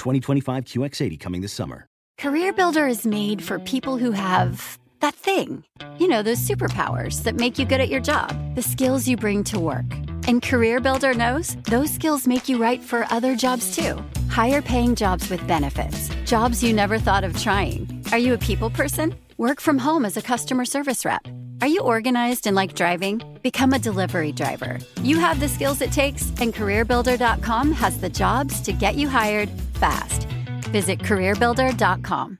2025 QX80 coming this summer. Career Builder is made for people who have that thing. You know, those superpowers that make you good at your job, the skills you bring to work. And Career Builder knows those skills make you right for other jobs too. Higher paying jobs with benefits, jobs you never thought of trying. Are you a people person? Work from home as a customer service rep. Are you organized and like driving? Become a delivery driver. You have the skills it takes, and CareerBuilder.com has the jobs to get you hired fast. Visit CareerBuilder.com.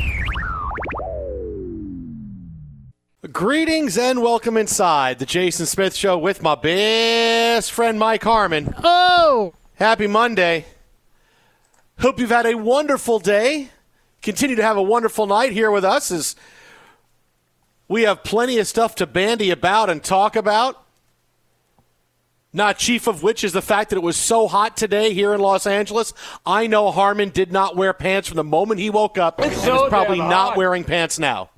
Greetings and welcome inside the Jason Smith Show with my best friend Mike Harmon. Oh! Happy Monday. Hope you've had a wonderful day. Continue to have a wonderful night here with us as we have plenty of stuff to bandy about and talk about. Not chief of which is the fact that it was so hot today here in Los Angeles. I know Harmon did not wear pants from the moment he woke up and so is probably not hot. wearing pants now.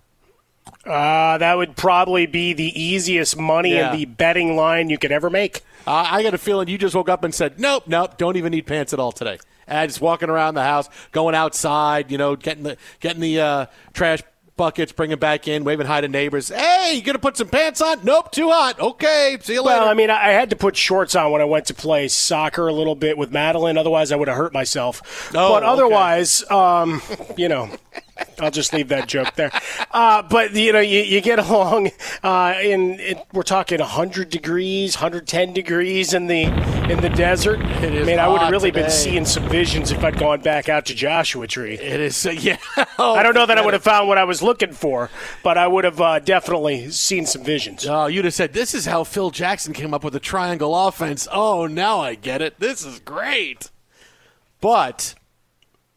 Uh, that would probably be the easiest money Yeah. in the betting line you could ever make. Uh, I got a feeling you just woke up and said, "Nope, nope, don't even need pants at all today." And just walking around the house, going outside, you know, getting the getting the uh, trash buckets, bringing back in, waving hi to neighbors. Hey, you gonna put some pants on? Nope, too hot. Okay, see you later. Well, I mean, I had to put shorts on when I went to play soccer a little bit with Madeline. Otherwise, I would have hurt myself. Oh, but okay. otherwise, um, you know, I'll just leave that joke there. Uh, but you know, you, you get along. Uh, in it, we're talking 100 degrees, 110 degrees in the in the desert. It is I mean, I would have really been seeing some visions if I'd gone back out to Joshua Tree. it is, uh, yeah. I don't know that I would have found what I was looking for, but I would have uh, definitely seen some visions. Oh, you'd have said, "This is how Phil Jackson came up with the triangle offense." Oh, now I get it. This is great. But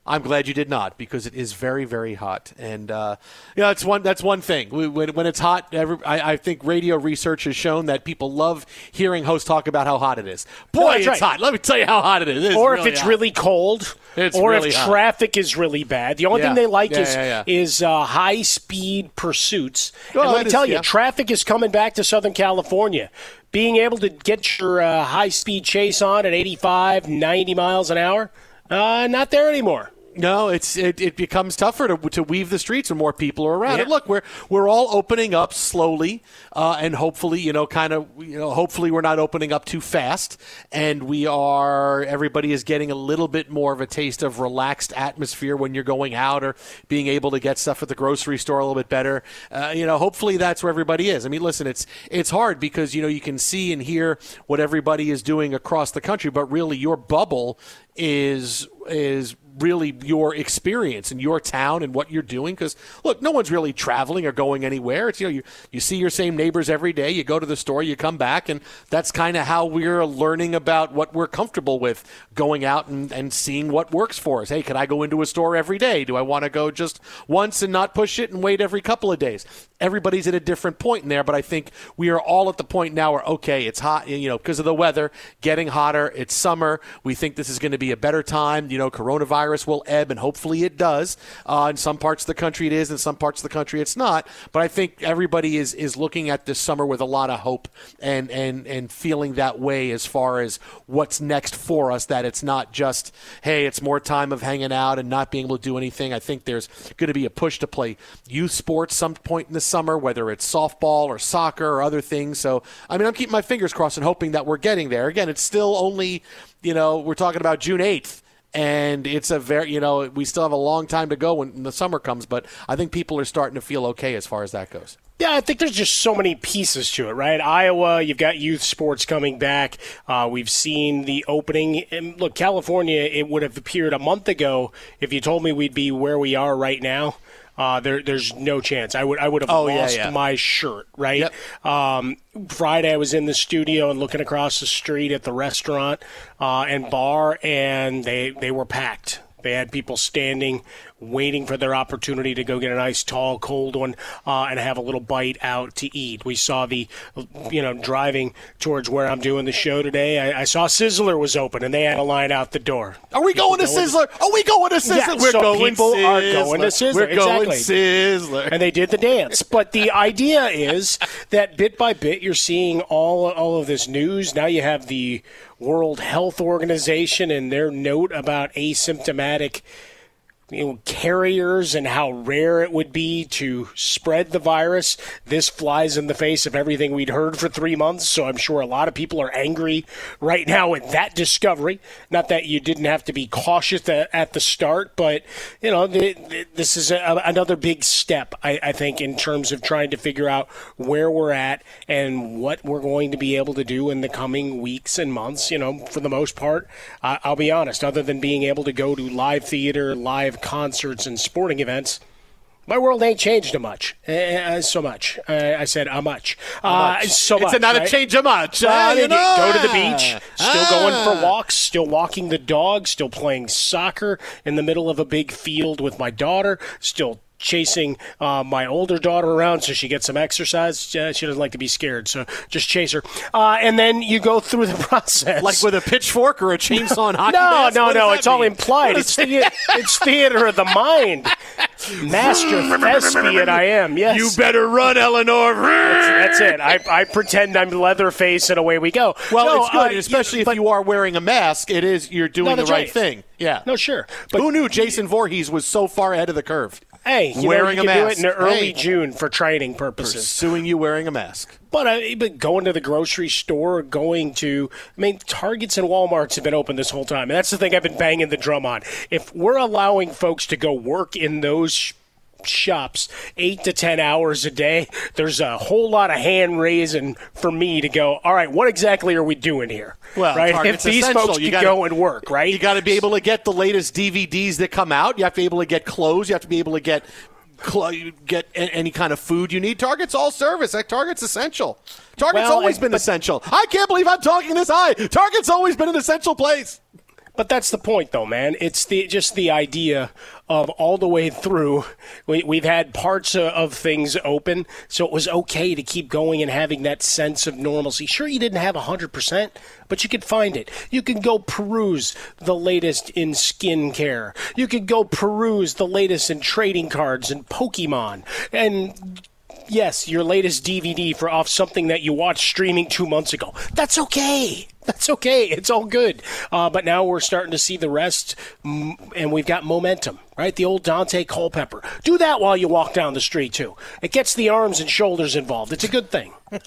I'm glad you did not because it is very, very hot, and uh, you know, that's one that's one thing. When, when it's hot, every, I, I, think radio research has shown that people love hearing hosts talk about how hot it is. Boy, no, it's right. hot. Let me tell you how hot it is. It's or really if it's hot. really cold, it's or really if hot. traffic is really bad. The only Yeah. thing they like Yeah, is yeah, yeah. is uh, high speed pursuits. Well, and let me is- tell you, yeah. traffic is coming back to Southern California. Being able to get your uh, high speed chase on at 85, 90 miles an hour, uh, not there anymore. No, it's it, it becomes tougher to, to weave the streets when more people are around. Yeah. And look, we're we're all opening up slowly, uh, and hopefully, you know, kind of, you know, hopefully we're not opening up too fast, and we are. Everybody is getting a little bit more of a taste of relaxed atmosphere when you're going out or being able to get stuff at the grocery store a little bit better. Uh, you know, hopefully that's where everybody is. I mean, listen, it's it's hard because you know you can see and hear what everybody is doing across the country, but really your bubble is is really your experience in your town and what you're doing because look no one's really traveling or going anywhere. It's you know you, you see your same neighbors every day you go to the store you come back and that's kind of how we're learning about what we're comfortable with going out and, and seeing what works for us. Hey can i go into a store every day? Do i want to go just once and not push it and wait every couple of days everybody's at a different point in there but i think we are all at the point now where okay it's hot you know because of the weather getting hotter it's summer we think this is going to be a better time you know coronavirus will ebb and hopefully it does. Uh, in some parts of the country it is in some parts of the country it's not but i think everybody is is looking at this summer with a lot of hope and and and feeling that way as far as what's next for us that it's not just hey it's more time of hanging out and not being able to do anything. I think there's going to be a push to play youth sports some point in the summer whether it's softball or soccer or other things so i mean i'm keeping my fingers crossed and hoping that we're getting there again it's still only you know we're talking about june 8th and it's a very you know we still have a long time to go when the summer comes but i think people are starting to feel okay as far as that goes Yeah, I think there's just so many pieces to it, right? Iowa, you've got youth sports coming back. Uh, we've seen the opening. And look, California, it would have appeared a month ago if you told me we'd be where we are right now. Uh, there, there's no chance. I would, I would have Oh, yeah, lost yeah. my shirt, right? Yep. Um, Friday, I was in the studio and looking across the street at the restaurant uh, and bar, and they they were packed. They had people standing, waiting for their opportunity to go get a nice, tall, cold one uh, and have a little bite out to eat. We saw the, you know, driving towards where I'm doing the show today. I, I saw Sizzler was open and they had a line out the door. are we going to sizzler are we going to sizzler Yeah, we're so going people are going to Sizzler, we're going exactly. sizzler and they did the dance. But the idea is that bit by bit, you're seeing all all of this news. Now you have the World Health Organization and their note about asymptomatic. You know, carriers and how rare it would be to spread the virus. This flies in the face of everything we'd heard for three months. So I'm sure a lot of people are angry right now at that discovery. Not that you didn't have to be cautious at, the start, but you know, this is a, another big step, I, I think, in terms of trying to figure out where we're at and what we're going to be able to do in the coming weeks and months. You know, for the most part, I'll be honest, other than being able to go to live theater, live concerts, and sporting events. My world ain't changed a much, uh, so much. Uh, I said a much, uh, so much. it's not right? a change of much mean, you know? go to the beach, still Ah. going for walks, still walking the dog, still playing soccer in the middle of a big field with my daughter, still chasing uh, my older daughter around so she gets some exercise. Uh, she doesn't like to be scared, so just chase her. Uh, and then you go through the process. like with a pitchfork or a chainsaw and hockey no, no, no. that It's all implied. It's the, it's theater of the mind. Master thespian I am. Yes. You better run, Eleanor. That's it. I, I pretend I'm Leatherface, and away we go. Well, No, it's good, uh, especially if you are wearing a mask. It is you're doing No, the right, right. thing. Yeah. No, sure. But Who knew Jason Voorhees was so far ahead of the curve? Hey, you wearing know, you a can mask. do it in early Hey. June for training purposes. Pursuing you wearing a mask. But, uh, but going to the grocery store, going to, I mean, Targets and Walmarts have been open this whole time. And that's the thing I've been banging the drum on. If we're allowing folks to go work in those shops eight to ten hours a day, there's a whole lot of hand raising for me to go, all right, what exactly are we doing here? Well, right? If these essential. folks You gotta- go and work, right? You got to be able to get the latest DVDs that come out. You have to be able to get clothes. You have to be able to get get any kind of food you need. Target's all service. Target's essential. Target's Well, always been essential. I can't believe I'm talking this high. Target's always been an essential place. But that's the point, though, man. It's the just the idea of all the way through. We, we've had parts of, of things open, so it was okay to keep going and having that sense of normalcy. Sure, you didn't have hundred percent, but you could find it. You can go peruse the latest in skincare. You could go peruse the latest in trading cards and Pokemon and yes, your latest DVD for off something that you watched streaming two months ago. That's okay. That's okay. It's all good. Uh, but now we're starting to see the rest, and we've got momentum, right? The old Dante Culpepper. Do that while you walk down the street, too. It gets the arms and shoulders involved. It's a good thing.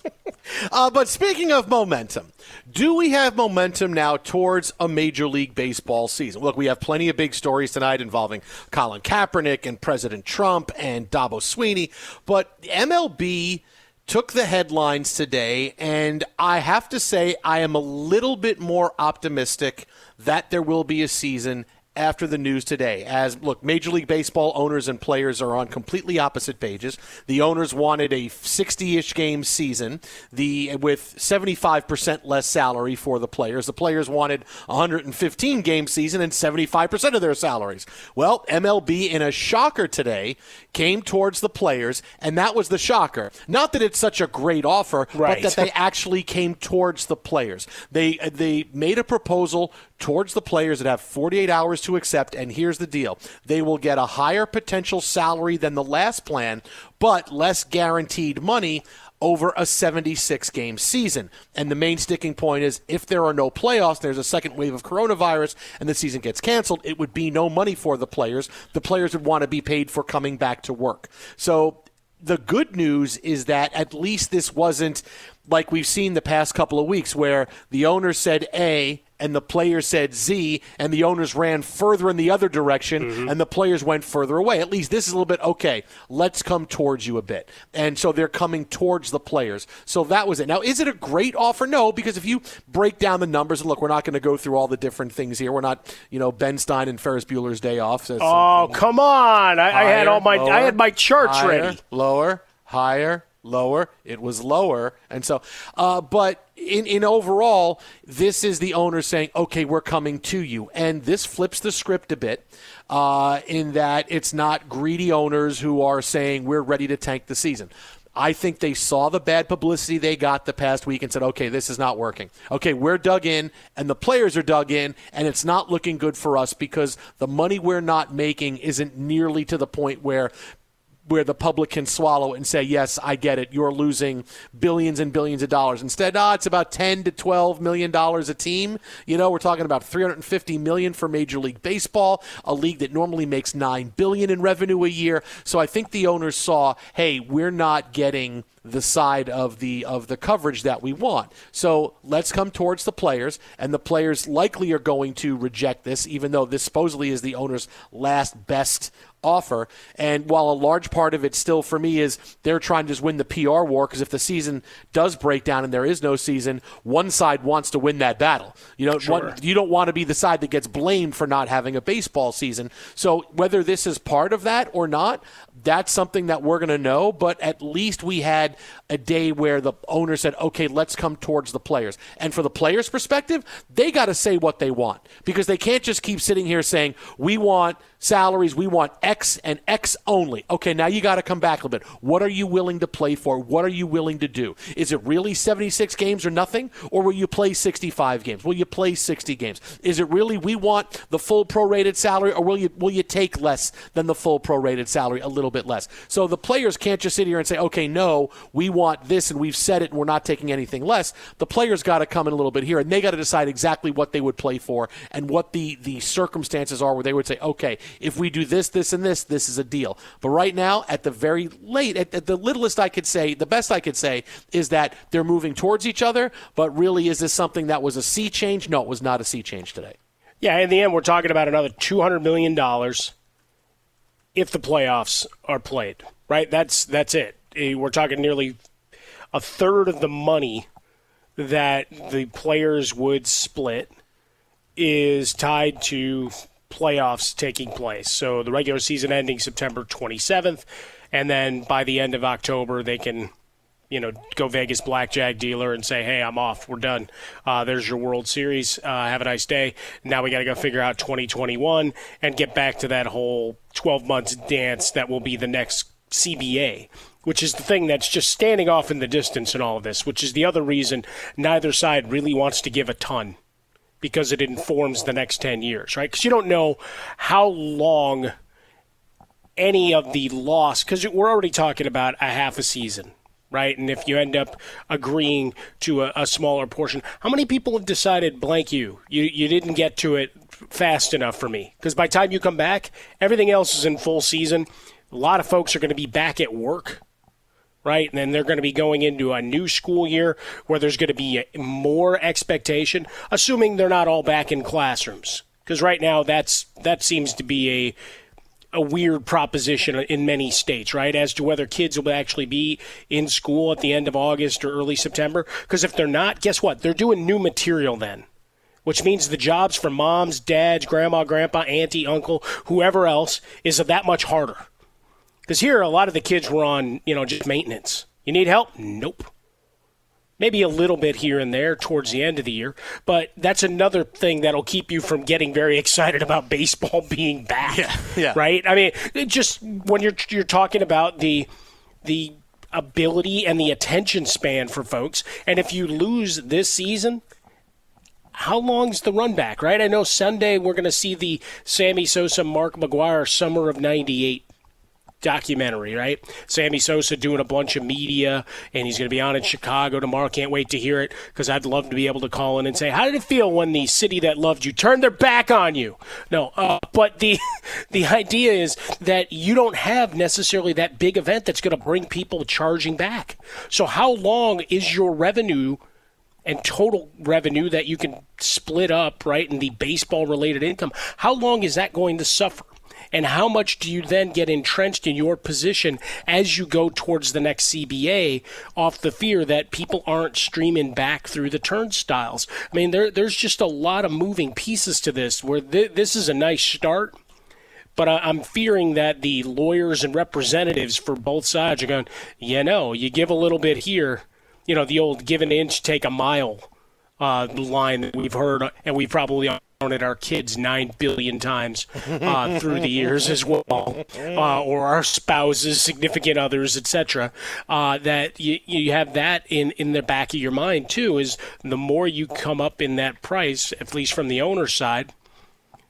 uh, but speaking of momentum, do we have momentum now towards a Major League Baseball season? Look, we have plenty of big stories tonight involving Colin Kaepernick and President Trump and Dabo Swinney, but MLB – took the headlines today, and I have to say I am a little bit more optimistic that there will be a season after the news today. As look, Major League Baseball owners and players are on completely opposite pages. The owners wanted a 60-ish game season, the with 75% less salary for the players. The players wanted 115 game season and 75% of their salaries. Well, MLB in a shocker today came towards the players, and that was the shocker. Not that it's such a great offer, right. but that they actually came towards the players. They they made a proposal towards the players that have 48 hours to accept. And here's the deal they will get a higher potential salary than the last plan, but less guaranteed money over a 76 game season. And the main sticking point is if there are no playoffs, there's a second wave of coronavirus, and the season gets canceled, it would be no money for the players. The players would want to be paid for coming back to work. So the good news is that at least this wasn't like we've seen the past couple of weeks where the owner said A and the players said Z, and the owners ran further in the other direction, mm-hmm. and the players went further away. At least this is a little bit okay. Let's come towards you a bit, and so they're coming towards the players. So that was it. Now, is it a great offer? No, because if you break down the numbers, and look, we're not going to go through all the different things here. We're not, you know, Ben Stein and Ferris Bueller's Day Off. So oh, come on! I, higher, I, had all my lower, I had my charts higher, ready. Lower, higher, lower. It was lower, and so, uh, but in, in overall, this is the owner saying, okay, we're coming to you. And this flips the script a bit uh, in that it's not greedy owners who are saying, we're ready to tank the season. I think they saw the bad publicity they got the past week and said, okay, this is not working. Okay, we're dug in, and the players are dug in, and it's not looking good for us because the money we're not making isn't nearly to the point where where the public can swallow it and say, yes, I get it. You're losing billions and billions of dollars. Instead, ah, it's about 10 to 12 million dollars a team. You know, we're talking about 350 million for Major League Baseball, a league that normally makes 9 billion in revenue a year. So I think the owners saw, hey, we're not getting the side of the of the coverage that we want. So let's come towards the players, and the players likely are going to reject this, even though this supposedly is the owner's last best offer. And while a large part of it still for me is they're trying to just win the PR war, because if the season does break down and there is no season, one side wants to win that battle. You know, sure. one, you don't want to be the side that gets blamed for not having a baseball season. So whether this is part of that or not, that's something that we're going to know. But at least we had a day where the owner said, okay, let's come towards the players. And for the players' perspective, they got to say what they want because they can't just keep sitting here saying, we want salaries, we want X and X only. Okay, now you got to come back a little bit. What are you willing to play for? What are you willing to do? Is it really 76 games or nothing? Or will you play 65 games? Will you play 60 games? Is it really we want the full prorated salary or will you will you take less than the full prorated salary a little bit less? So the players can't just sit here and say, "Okay, no, we want this and we've said it and we're not taking anything less." The players got to come in a little bit here and they got to decide exactly what they would play for and what the the circumstances are where they would say, "Okay, if we do this, this, and this, this is a deal. But right now, at the very late, at, at the littlest I could say, the best I could say is that they're moving towards each other. But really, is this something that was a sea change? No, it was not a sea change today. Yeah, in the end, we're talking about another $200 million if the playoffs are played, right? That's, that's it. Eh, we're talking nearly a third of the money that the players would split is tied to playoffs taking place. So the regular season ending September 27th, and then by the end of October, they can you know, go Vegas blackjack dealer and say, "Hey, I'm off. We're done. Uh, there's your World Series. Uh, have a nice day." Now we got to go figure out 2021 and get back to that whole 12 months dance that will be the next CBA, which is the thing that's just standing off in the distance in all of this. Which is the other reason neither side really wants to give a ton because it informs the next 10 years, right? Because you don't know how long any of the loss, because we're already talking about a half a season, right? And if you end up agreeing to a, a, smaller portion, how many people have decided blank you? You you didn't get to it fast enough for me because by the time you come back, everything else is in full season. A lot of folks are going to be back at work. Right, and then they're going to be going into a new school year where there's going to be more expectation, assuming they're not all back in classrooms. Because right now, that's that seems to be a a weird proposition in many states, right, as to whether kids will actually be in school at the end of August or early September. Because if they're not, guess what? They're doing new material then, which means the jobs for moms, dads, grandma, grandpa, auntie, uncle, whoever else is that much harder. Because here, a lot of the kids were on, you know, just maintenance. You need help? Nope maybe a little bit here and there towards the end of the year. But that's another thing that'll keep you from getting very excited about baseball being back. Yeah, yeah. Right. I mean, just when you're you're talking about the the ability and the attention span for folks, and if you lose this season. How long's the run back, right? I know Sunday we're going to see the Sammy Sosa, Mark McGwire summer of 98 documentary, right? Sammy Sosa doing a bunch of media, and he's going to be on in Chicago tomorrow. Can't wait to hear it because I'd love to be able to call in and say, "How did it feel when the city that loved you turned their back on you?" No, uh, but the the idea is that you don't have necessarily that big event that's going to bring people charging back. So, how long is your revenue? and total revenue that you can split up, right, in the baseball related income, how long is that going to suffer? And how much do you then get entrenched in your position as you go towards the next CBA off the fear that people aren't streaming back through the turnstiles? I mean, there, there's just a lot of moving pieces to this where th- this is a nice start but I'm fearing that the lawyers and representatives for both sides are going, you know, you give a little bit here, you know, the old give an inch, take a mile uh, line that we've heard, and we probably at our kids nine billion times uh, through the years as well, uh, or our spouses, significant others, etc. Uh, that you, you have that in, in the back of your mind too. Is the more you come up in that price, at least from the owner's side,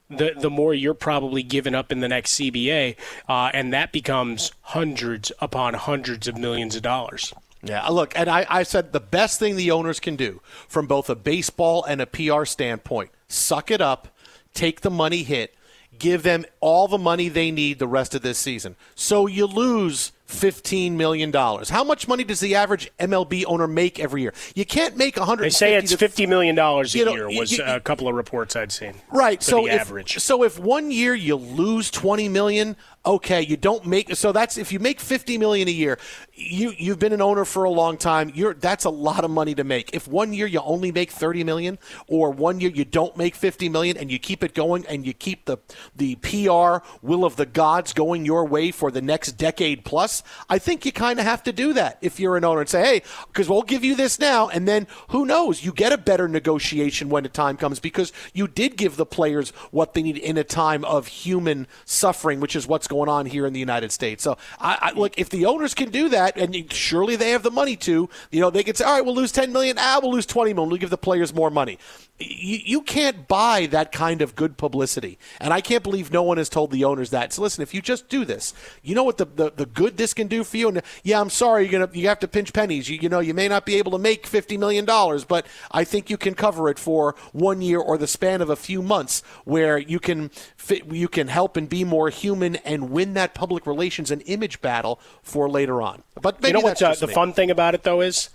the the more you're probably giving up in the next CBA, uh, and that becomes hundreds upon hundreds of millions of dollars. Yeah, look, and I, I said the best thing the owners can do from both a baseball and a PR standpoint suck it up, take the money hit, give them all the money they need the rest of this season. So you lose $15 million. How much money does the average MLB owner make every year? You can't make 100 They say it's $50 million a you know, year was you, a couple of reports I'd seen. Right. So if, average. So if one year you lose 20 million, okay, you don't make so that's if you make 50 million a year, you you've been an owner for a long time, you're that's a lot of money to make. If one year you only make 30 million or one year you don't make 50 million and you keep it going and you keep the the PR will of the gods going your way for the next decade plus, I think you kind of have to do that if you're an owner and say, "Hey, because we'll give you this now and then who knows, you get a better negotiation when the time comes because you did give the players what they need in a time of human suffering, which is what's going on here in the United States. So, I, I look if the owners can do that, and surely they have the money to, you know, they can say, all right, we'll lose ten million, ah, we'll lose twenty million, we'll give the players more money. You, you can't buy that kind of good publicity, and I can't believe no one has told the owners that. So, listen, if you just do this, you know what the the, the good this can do for you. And yeah, I'm sorry, you're gonna you have to pinch pennies. You, you know, you may not be able to make fifty million dollars, but I think you can cover it for one year or the span of a few months, where you can fit, you can help and be more human and win that public relations and image battle for later on. But you know what uh, the fun thing about it though is,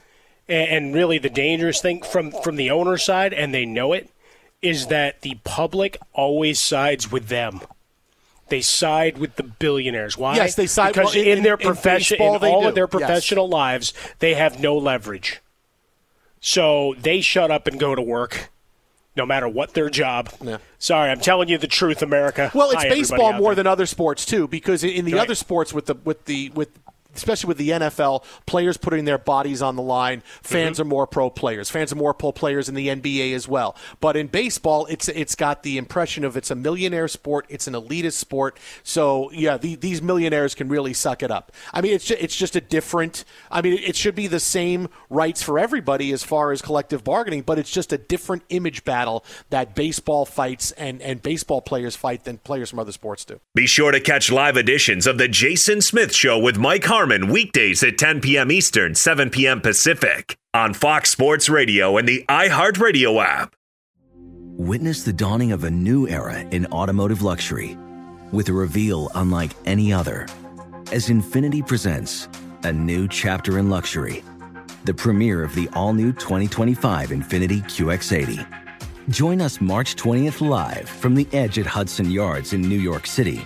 and really the dangerous thing from from the owner side, and they know it, is that the public always sides with them. They side with the billionaires. Why? Yes, they side because well, in, in, their profession, in, in all do. of their professional yes. lives, they have no leverage. So they shut up and go to work no matter what their job. Yeah. Sorry, I'm telling you the truth, America. Well, it's Hi, baseball more than other sports too, because in the right. other sports with the with the with especially with the NFL, players putting their bodies on the line. Fans mm-hmm. are more pro players. Fans are more pro players in the NBA as well. But in baseball, it's it's got the impression of it's a millionaire sport. It's an elitist sport. So yeah, the, these millionaires can really suck it up. I mean, it's just, it's just a different. I mean, it should be the same rights for everybody as far as collective bargaining, but it's just a different image battle that baseball fights and and baseball players fight than players from other sports do. Be sure to catch live editions of the Jason Smith Show with Mike Harmon weekdays at 10 p.m. Eastern, 7 p.m. Pacific on Fox Sports Radio and the iHeartRadio app. Witness the dawning of a new era in automotive luxury with a reveal unlike any other as Infiniti presents a new chapter in luxury, the premiere of the all new 2025 Infiniti QX80. Join us March 20th live from the edge at Hudson Yards in New York City,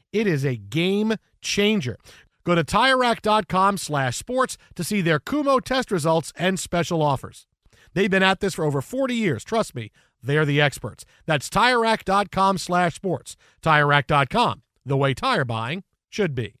It is a game changer. Go to TireRack.com slash sports to see their Kumho test results and special offers. They've been at this for over 40 years. Trust me, they're the experts. That's TireRack.com slash sports. TireRack.com, the way tire buying should be.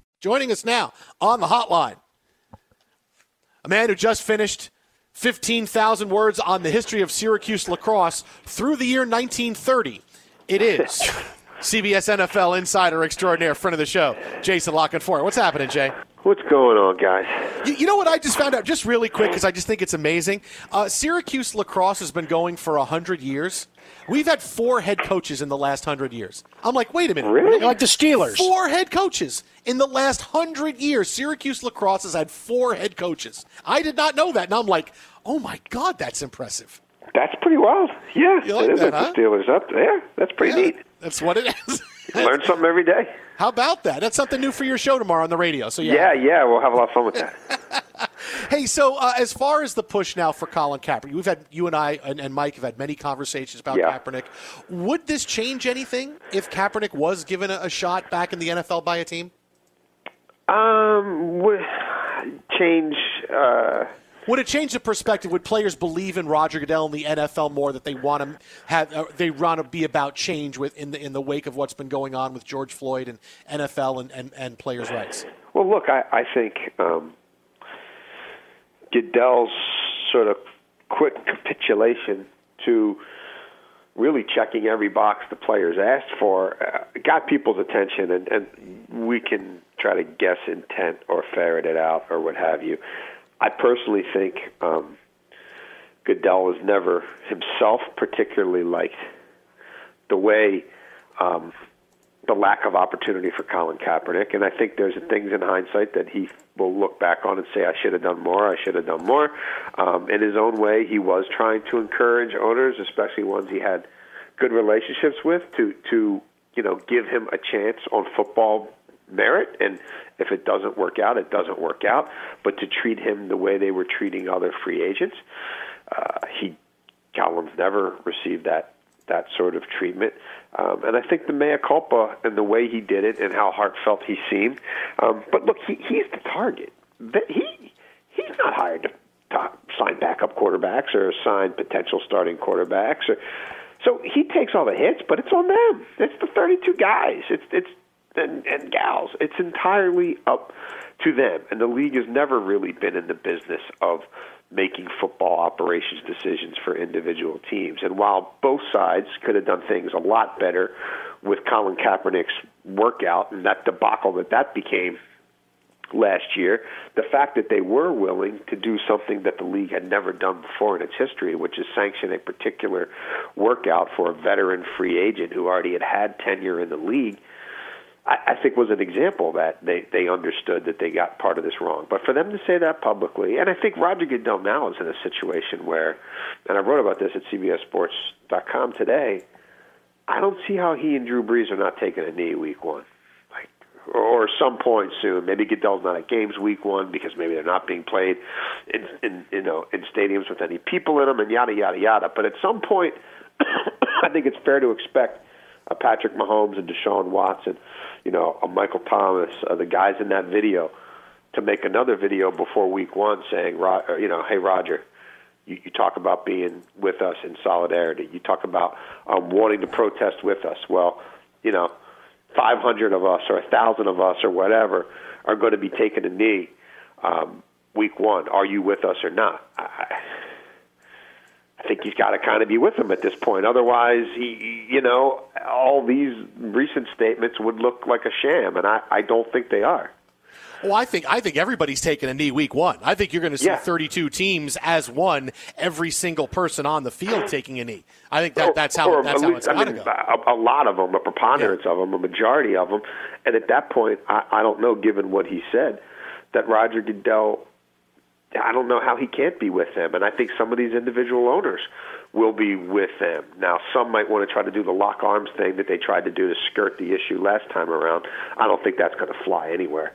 Joining us now on the hotline, a man who just finished 15,000 words on the history of Syracuse lacrosse through the year 1930. It is CBS NFL insider extraordinaire, friend of the show, Jason La Canfora. What's happening, Jay? What's going on, guys? You, you know what I just found out, just really quick, because I just think it's amazing. Uh, Syracuse lacrosse has been going for 100 years. We've had four head coaches in the last 100 years. I'm like, wait a minute. Really? Like the Steelers. Four head coaches in the last 100 years. Syracuse lacrosse has had four head coaches. I did not know that. And I'm like, oh my God, that's impressive. That's pretty wild. Yeah. You like it is that, huh? the Steelers up. Yeah, that's pretty Yeah, neat. That's what it is. Learn something every day. How about that? That's something new for your show tomorrow on the radio. So yeah. Yeah, yeah, we'll have a lot of fun with that. Hey, so uh, as far as the push now for Colin Kaepernick, we've had you and I and, and Mike have had many conversations about Yeah. Kaepernick. Would this change anything if Kaepernick was given a, a shot back in the NFL by a team? Um, would change. Uh, Would it change the perspective? Would players believe in Roger Goodell and the NFL more that they want to have? Uh, they want to be about change with in the in the wake of what's been going on with George Floyd and NFL and, and, and players' rights. well, look, I, I think um, Goodell's sort of quick capitulation to really checking every box the players asked for uh, got people's attention, and, and we can try to guess intent or ferret it out or what have you. I personally think um, Goodell has never himself particularly liked the way um, the lack of opportunity for Colin Kaepernick, and I think there's things in hindsight that he will look back on and say, "I should have done more. I should have done more." Um, in his own way, he was trying to encourage owners, especially ones he had good relationships with, to to you know give him a chance on football merit, and if it doesn't work out, it doesn't work out. But to treat him the way they were treating other free agents, uh, he Colin's never received that that sort of treatment. Um, and I think the mea culpa and the way he did it and how heartfelt he seemed. Um, but look, he, he's the target. He he's not hired to, to sign backup quarterbacks or sign potential starting quarterbacks. Or, so he takes all the hits, but it's on them. It's the 32 guys. It's it's and, and gals. It's entirely up to them. And the league has never really been in the business of making football operations decisions for individual teams. And while both sides could have done things a lot better with Colin Kaepernick's workout and that debacle that that became last year, the fact that they were willing to do something that the league had never done before in its history, which is sanction a particular workout for a veteran free agent who already had had tenure in the league, I, I think was an example that they, they understood that they got part of this wrong. But for them to say that publicly, and I think Roger Goodell now is in a situation where, and I wrote about this at CBSSports.com today, I don't see how he and Drew Brees are not taking a knee week one like or some point soon. Maybe Goodell's not at games week one because maybe they're not being played in, in you know in stadiums with any people in them and yada yada yada. But at some point, I think it's fair to expect a Patrick Mahomes and Deshaun Watson, you know, a Michael Thomas, uh, the guys in that video, to make another video before week one saying, Ro- you know, hey Roger. You, you talk about being with us in solidarity. You talk about um, wanting to protest with us. Well, you know, 500 of us or 1,000 of us or whatever are going to be taking a knee um, week one. Are you with us or not? I, I think he's got to kind of be with them at this point. Otherwise, he, you know, all these recent statements would look like a sham, and I, I don't think they are. Well, I think I think everybody's taking a knee week one. I think you're going to see Yeah. 32 teams as one, every single person on the field taking a knee. I think that oh, that's how that's how it's I to mean, go. A, a lot of them, a preponderance of them, a majority of them, and at that point, I, I don't know, given what he said, that Roger Goodell, I don't know how he can't be with them, and I think some of these individual owners will be with them. Now, some might want to try to do the lock arms thing that they tried to do to skirt the issue last time around. I don't think that's going to fly anywhere.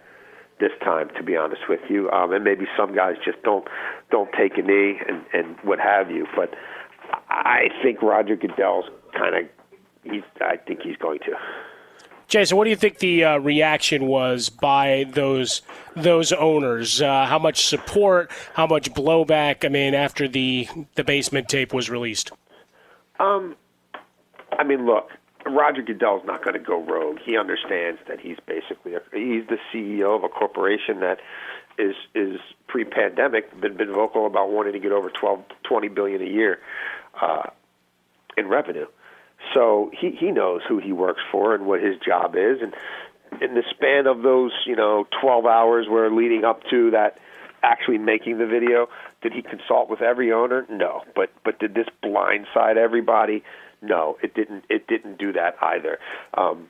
this time, to be honest with you. Um, and maybe some guys just don't don't take a knee and and what have you. But I think Roger Goodell's kind of. He's, I think he's going to. Jason, what do you think the uh, reaction was by those those owners? Uh, how much support? How much blowback? I mean, after the the basement tape was released. Um, I mean, look, Roger Goodell's not going to go rogue. He understands that he's basically a, he's the CEO of a corporation that is is pre-pandemic been been vocal about wanting to get over 12 20 billion a year uh, in revenue. So he he knows who he works for and what his job is and in the span of those, you know, 12 hours where leading up to that actually making the video, did he consult with every owner? No. But but did this blindside everybody? No, it didn't. It didn't do that either. Um,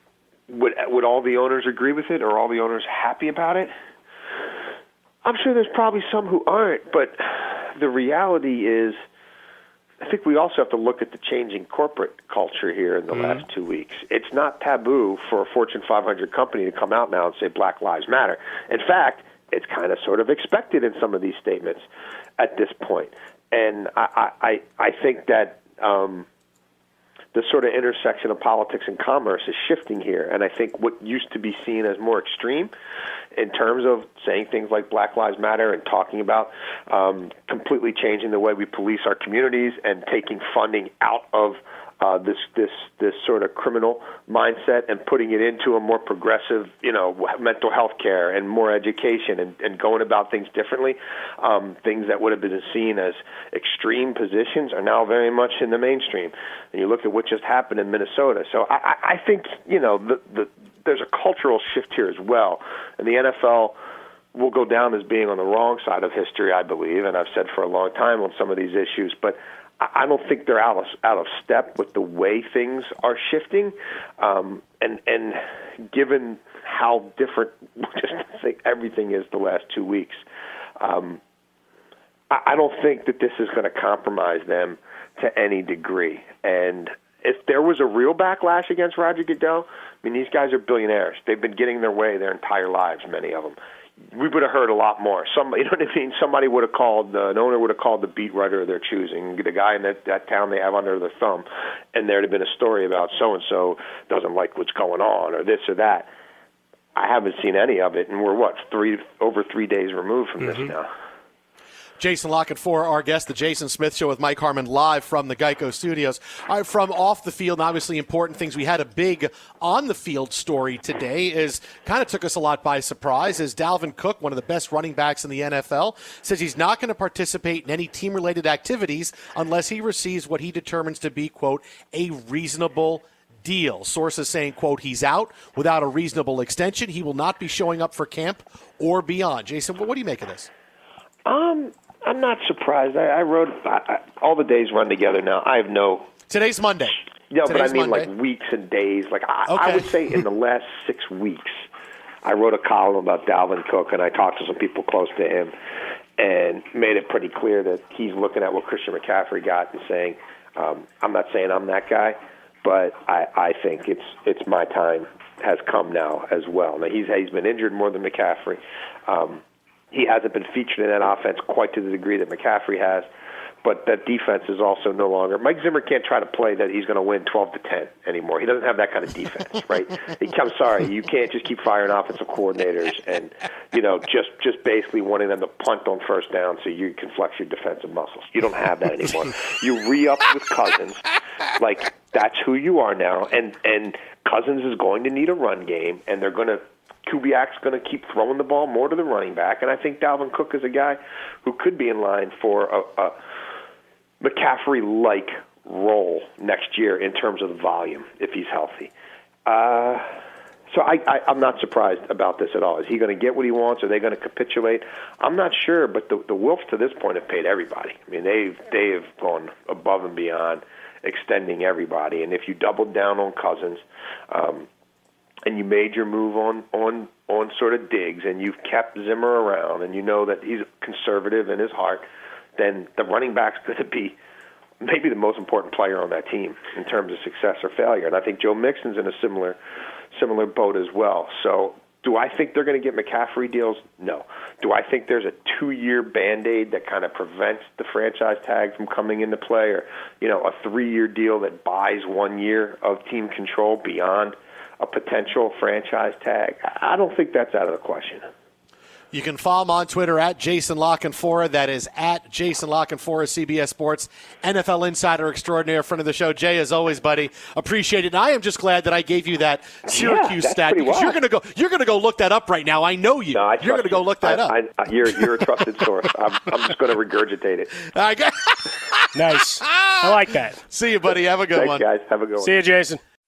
would would all the owners agree with it? Are all the owners happy about it? I'm sure there's probably some who aren't, but the reality is, I think we also have to look at the changing corporate culture here in the Mhm. last two weeks. It's not taboo for a Fortune 500 company to come out now and say Black Lives Matter. In fact, it's kind of sort of expected in some of these statements at this point. And I, I, I I think that um, the sort of intersection of politics and commerce is shifting here. And I think what used to be seen as more extreme in terms of saying things like Black Lives Matter and talking about um, completely changing the way we police our communities and taking funding out of uh, this this this sort of criminal mindset and putting it into a more progressive, you know, mental health care and more education and, and going about things differently. Um, things that would have been seen as extreme positions are now very much in the mainstream. And you look at what just happened in Minnesota. So I, I think you know the, the there's a cultural shift here as well, and the NFL will go down as being on the wrong side of history, I believe, and I've said for a long time on some of these issues, but I don't think they're out of out of step with the way things are shifting, um, and and given how different just everything is the last two weeks, um, I, I don't think that this is going to compromise them to any degree. And if there was a real backlash against Roger Goodell, I mean these guys are billionaires. They've been getting their way their entire lives, many of them we would have heard a lot more. Some, you know what I mean? Somebody would have called, uh, an owner would have called the beat writer of their choosing, the guy in that, that town they have under their thumb, and there'd have been a story about so and so doesn't like what's going on, or this or that. I haven't seen any of it, and we're what three over three days removed from this now. Jason La Canfora our guest, the Jason Smith Show with Mike Harmon live from the Geico Studios. All right, from off the field, obviously important things. We had a big on the field story today. Is kind of took us a lot by surprise. Is Dalvin Cook, one of the best running backs in the NFL, says he's not going to participate in any team related activities unless he receives what he determines to be quote a reasonable deal. Sources saying, quote, he's out without a reasonable extension. He will not be showing up for camp or beyond. Jason, what do you make of this? Um, I'm not surprised. I, I wrote I, I, all the days run together now. I have no. Today's Monday. Yeah, but I mean Monday. like weeks and days. Like I, I would say in the last six weeks, I wrote a column about Dalvin Cook, and I talked to some people close to him, and made it pretty clear that he's looking at what Christian McCaffrey got and saying, um, "I'm not saying I'm that guy, but I, I think it's it's my time has come now as well." Now he's he's been injured more than McCaffrey. Um, he hasn't been featured in that offense quite to the degree that McCaffrey has. But that defense is also no longer. Mike Zimmer can't try to play that he's going to win 12 to 10 anymore. He doesn't have that kind of defense, right? I'm sorry, you can't just keep firing offensive coordinators and you know just just basically wanting them to punt on first down so you can flex your defensive muscles. You don't have that anymore. you re up with Cousins, like that's who you are now, and and Cousins is going to need a run game, and they're going to Kubiak's going to keep throwing the ball more to the running back, and I think Dalvin Cook is a guy who could be in line for a, a McCaffrey-like role next year in terms of volume if he's healthy. Uh, so I, I, I'm not surprised about this at all. Is he going to get what he wants? Are they going to capitulate? I'm not sure, but the, the Wolves to this point have paid everybody. I mean, they've they have gone above and beyond, extending everybody. And if you doubled down on Cousins, um, and you made your move on on on sort of Diggs, and you've kept Zimmer around, and you know that he's conservative in his heart, then the running back's going to be maybe the most important player on that team in terms of success or failure. And I think Joe Mixon's in a similar similar boat as well. So Do I think they're going to get McCaffrey deals? No. Do I think there's a two-year band-aid that kind of prevents the franchise tag from coming into play, or you know, a three-year deal that buys one year of team control beyond a potential franchise tag? I don't think that's out of the question. You can follow him on Twitter at Jason La Canfora. That is at Jason La Canfora, CBS Sports, NFL Insider Extraordinaire, friend of the show. Jay, as always, buddy, appreciate it. And I am just glad that I gave you that Syracuse yeah, stat because you're going to go you're going to go look that up right now. I know you. No, I you're going to go look that I, up. I, I, you're you're a trusted source. I'm, I'm just going to regurgitate it. I got- Nice. I like that. See you, buddy. Have a good Thanks, one. guys. Have a good one. See you, Jason.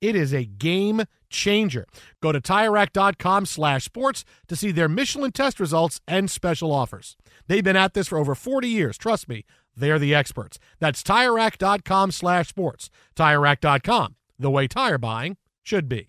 It is a game changer. Go to TireRack.com slash sports to see their Michelin test results and special offers. They've been at this for over 40 years. Trust me, they're the experts. That's TireRack.com slash sports. TireRack.com, the way tire buying should be.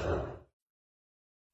Sure.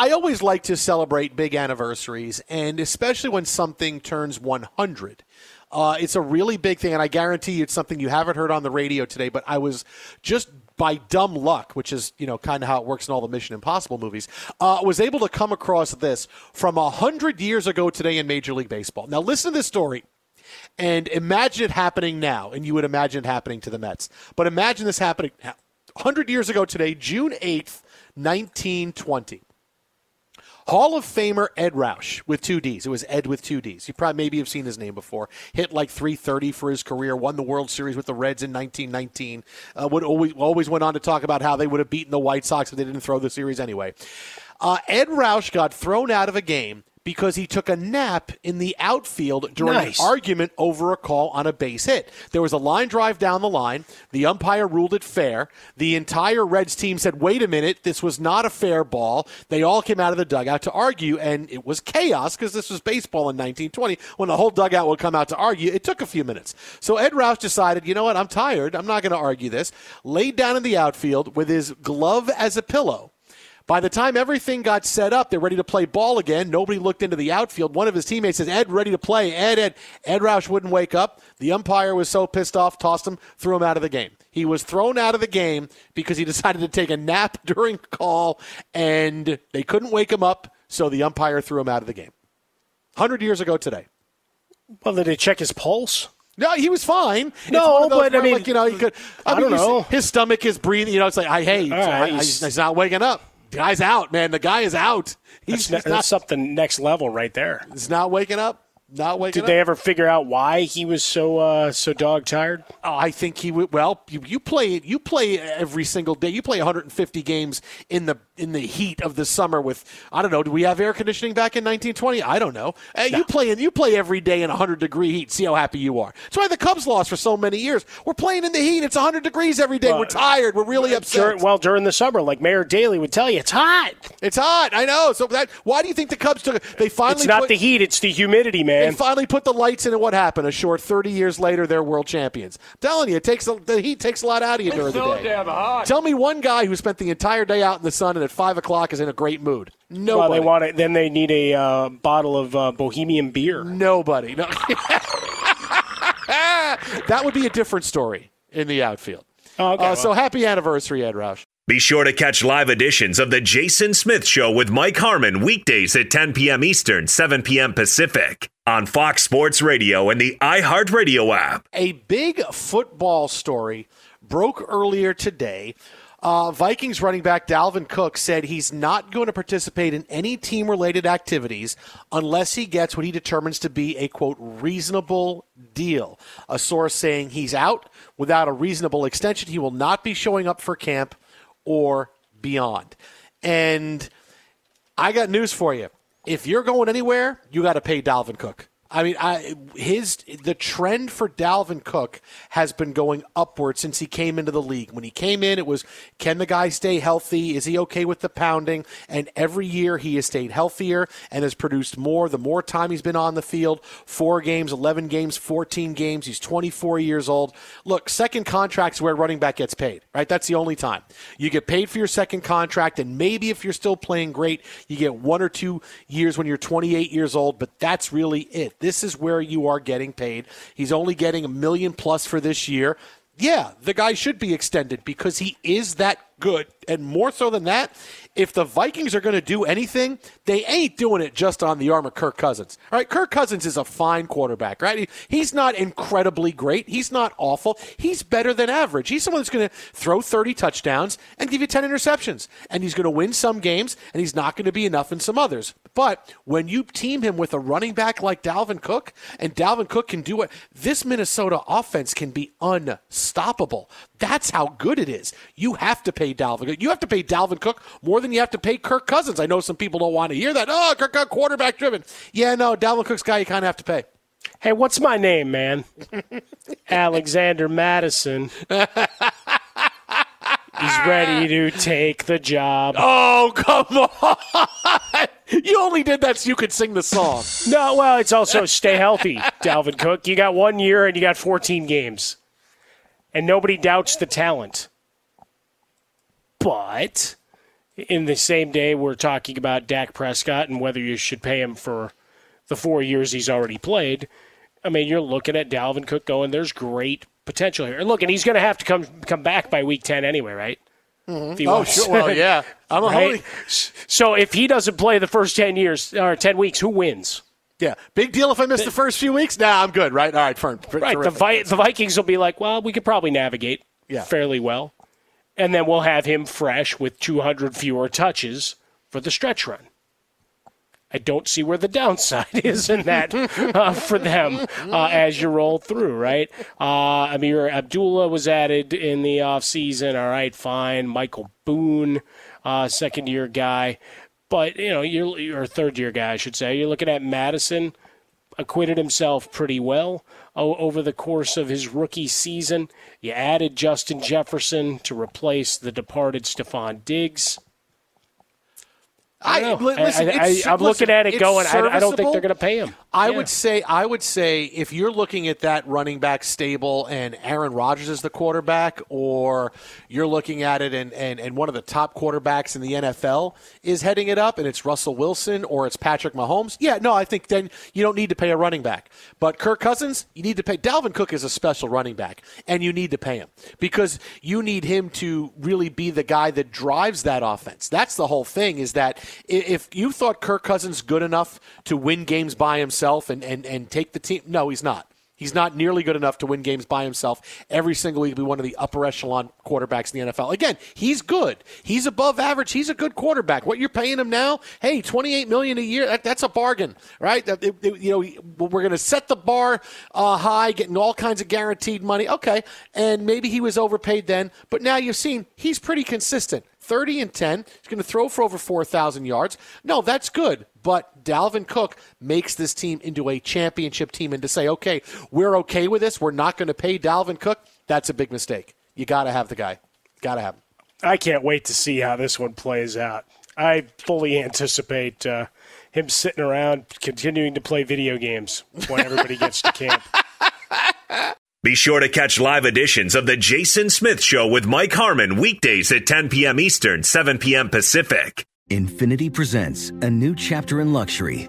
I always like to celebrate big anniversaries, and especially when something turns 100. Uh, it's a really big thing, and I guarantee you it's something you haven't heard on the radio today. But I was just by dumb luck, which is you know kind of how it works in all the Mission Impossible movies, uh, was able to come across this from hundred years ago today in Major League Baseball. Now listen to this story. And imagine it happening now, and you would imagine it happening to the Mets. But imagine this happening 100 years ago today, June 8th, 1920. Hall of Famer Edd Roush with two D's. It was Ed with two D's. You probably maybe have seen his name before. Hit like 330 for his career. Won the World Series with the Reds in 1919. Uh, would always always went on to talk about how they would have beaten the White Sox if they didn't throw the series anyway. Uh, Edd Roush got thrown out of a game because he took a nap in the outfield during nice. an argument over a call on a base hit. There was a line drive down the line. The umpire ruled it fair. The entire Reds team said, wait a minute, this was not a fair ball. They all came out of the dugout to argue, and it was chaos because this was baseball in 1920 when the whole dugout would come out to argue. It took a few minutes. So Edd Roush decided, you know what, I'm tired. I'm not going to argue this. Laid down in the outfield with his glove as a pillow by the time everything got set up, they're ready to play ball again. Nobody looked into the outfield. One of his teammates says, Ed, ready to play. Ed, Ed. Edd Roush wouldn't wake up. The umpire was so pissed off, tossed him, threw him out of the game. He was thrown out of the game because he decided to take a nap during the call, and they couldn't wake him up, so the umpire threw him out of the game. 100 years ago today. Well, did they check his pulse? No, he was fine. No, but I mean, like, you know, he could. I, I mean, don't know. His stomach is breathing. You know, it's like, I hey, right, I, he's, he's, not waking up. Guy's out, man. The guy is out. He's, that's, that's something next level right there. He's not waking up. Not waking Did they ever figure out why he was so uh, so dog tired? Oh, I think he would. Well, you, you play you play every single day. You play 150 games in the in the heat of the summer with I don't know. Do we have air conditioning back in 1920? I don't know. Hey, no. You play and you play every day in 100 degree heat. See how happy you are. That's why the Cubs lost for so many years. We're playing in the heat. It's 100 degrees every day. We're tired. We're really upset. During, well, during the summer, like Mayor Daley would tell you, it's hot. It's hot. I know. So that why do you think the Cubs took? They finally. It's not put, the heat. It's the humidity, man. They finally put the lights in, and what happened? A short 30 years later, they're world champions. I'm telling you, it takes a, the heat takes a lot out of you during so the day. Tell me one guy who spent the entire day out in the sun and at five o'clock is in a great mood. Nobody. Well, they want it. Then they need a uh, bottle of uh, Bohemian beer. Nobody. No. that would be a different story in the outfield. Oh, okay, uh, well. So happy anniversary, Edd Roush. Be sure to catch live editions of The Jason Smith Show with Mike Harmon weekdays at 10 p.m. Eastern, 7 p.m. Pacific on Fox Sports Radio and the iHeartRadio app. A big football story broke earlier today. Uh, Vikings running back Dalvin Cook said he's not going to participate in any team related activities unless he gets what he determines to be a quote reasonable deal. A source saying he's out without a reasonable extension. He will not be showing up for camp or beyond. And I got news for you. If you're going anywhere, you got to pay Dalvin Cook. I mean, I, his the trend for Dalvin Cook has been going upward since he came into the league. When he came in, it was can the guy stay healthy? Is he okay with the pounding? And every year he has stayed healthier and has produced more. The more time he's been on the field, four games, eleven games, fourteen games. He's 24 years old. Look, second contract's where running back gets paid, right? That's the only time you get paid for your second contract, and maybe if you're still playing great, you get one or two years when you're 28 years old. But that's really it. This is where you are getting paid. He's only getting a million plus for this year. Yeah, the guy should be extended because he is that good and more so than that, if the Vikings are going to do anything, they ain't doing it just on the arm of Kirk Cousins. All right, Kirk Cousins is a fine quarterback, right? He's not incredibly great. He's not awful. He's better than average. He's someone that's going to throw 30 touchdowns and give you 10 interceptions. And he's going to win some games, and he's not going to be enough in some others. But when you team him with a running back like Dalvin Cook, and Dalvin Cook can do it, this Minnesota offense can be unstoppable. That's how good it is. You have to pay Dalvin. You have to pay Dalvin Cook more than you have to pay Kirk Cousins. I know some people don't want to hear that. Oh, Kirk got quarterback driven. Yeah, no, Dalvin Cook's guy you kind of have to pay. Hey, what's my name, man? Alexander Mattison. He's ready to take the job. Oh, come on. You only did that so you could sing the song. No, well, it's also stay healthy, Dalvin Cook. You got one year and you got 14 games. And nobody doubts the talent. But in the same day, we're talking about Dak Prescott and whether you should pay him for the four years he's already played. I mean, you're looking at Dalvin Cook going, there's great potential here. And look, and he's going to have to come come back by week 10 anyway, right? Mm-hmm. He Oh, sure. Well, yeah. I'm a Right? holy. So if he doesn't play the first 10 years or 10 weeks, who wins? Yeah, big deal if I miss the first few weeks. Nah, I'm good. Right? All right, Fern. Right. The. Vi- the Vikings will be like, well, we could probably navigate Yeah. fairly well. And then we'll have him fresh with 200 fewer touches for the stretch run. I don't see where the downside is in that uh, for them uh, as you roll through, right? Uh, Ameer Abdullah was added in the offseason. All right, fine. Michael Boone, uh, second year guy. But, you know, you're, a third year guy, I should say. You're looking at Mattison acquitted himself pretty well over the course of his rookie season. You added Justin Jefferson to replace the departed Stefon Diggs. I, li- listen, I, I, it's- I, am looking at it going. I, I don't think they're going to pay him. I Yeah. would say I would say if you're looking at that running back stable and Aaron Rodgers is the quarterback, or you're looking at it and, and, and one of the top quarterbacks in the NFL is heading it up and it's Russell Wilson or it's Patrick Mahomes, yeah, no, I think then you don't need to pay a running back. But Kirk Cousins, you need to pay Dalvin Cook is a special running back, and you need to pay him because you need him to really be the guy that drives that offense. That's the whole thing, is that i- if you thought Kirk Cousins good enough to win games by himself and, and, and take the team, no, he's not. He's not nearly good enough to win games by himself every single week, be one of the upper echelon quarterbacks in the NFL. Again, he's good. He's above average. He's a good quarterback. What you're paying him now, hey, 28 million a year, that, that's a bargain, right? It- it- you know, we're going to set the bar uh, high, getting all kinds of guaranteed money. Okay. And maybe he was overpaid then, but now you've seen he's pretty consistent. 30 and 10. He's going to throw for over 4,000 yards. No, that's good. But Dalvin Cook makes this team into a championship team. And to say, okay, we're okay with this, we're not going to pay Dalvin Cook, that's a big mistake. You got to have the guy. Got to have him. I can't wait to see how this one plays out. I fully anticipate uh, him sitting around continuing to play video games when everybody gets to camp. Be sure to catch live editions of The Jason Smith Show with Mike Harmon weekdays at 10 p.m. Eastern, 7 p.m. Pacific. Infiniti presents a new chapter in luxury,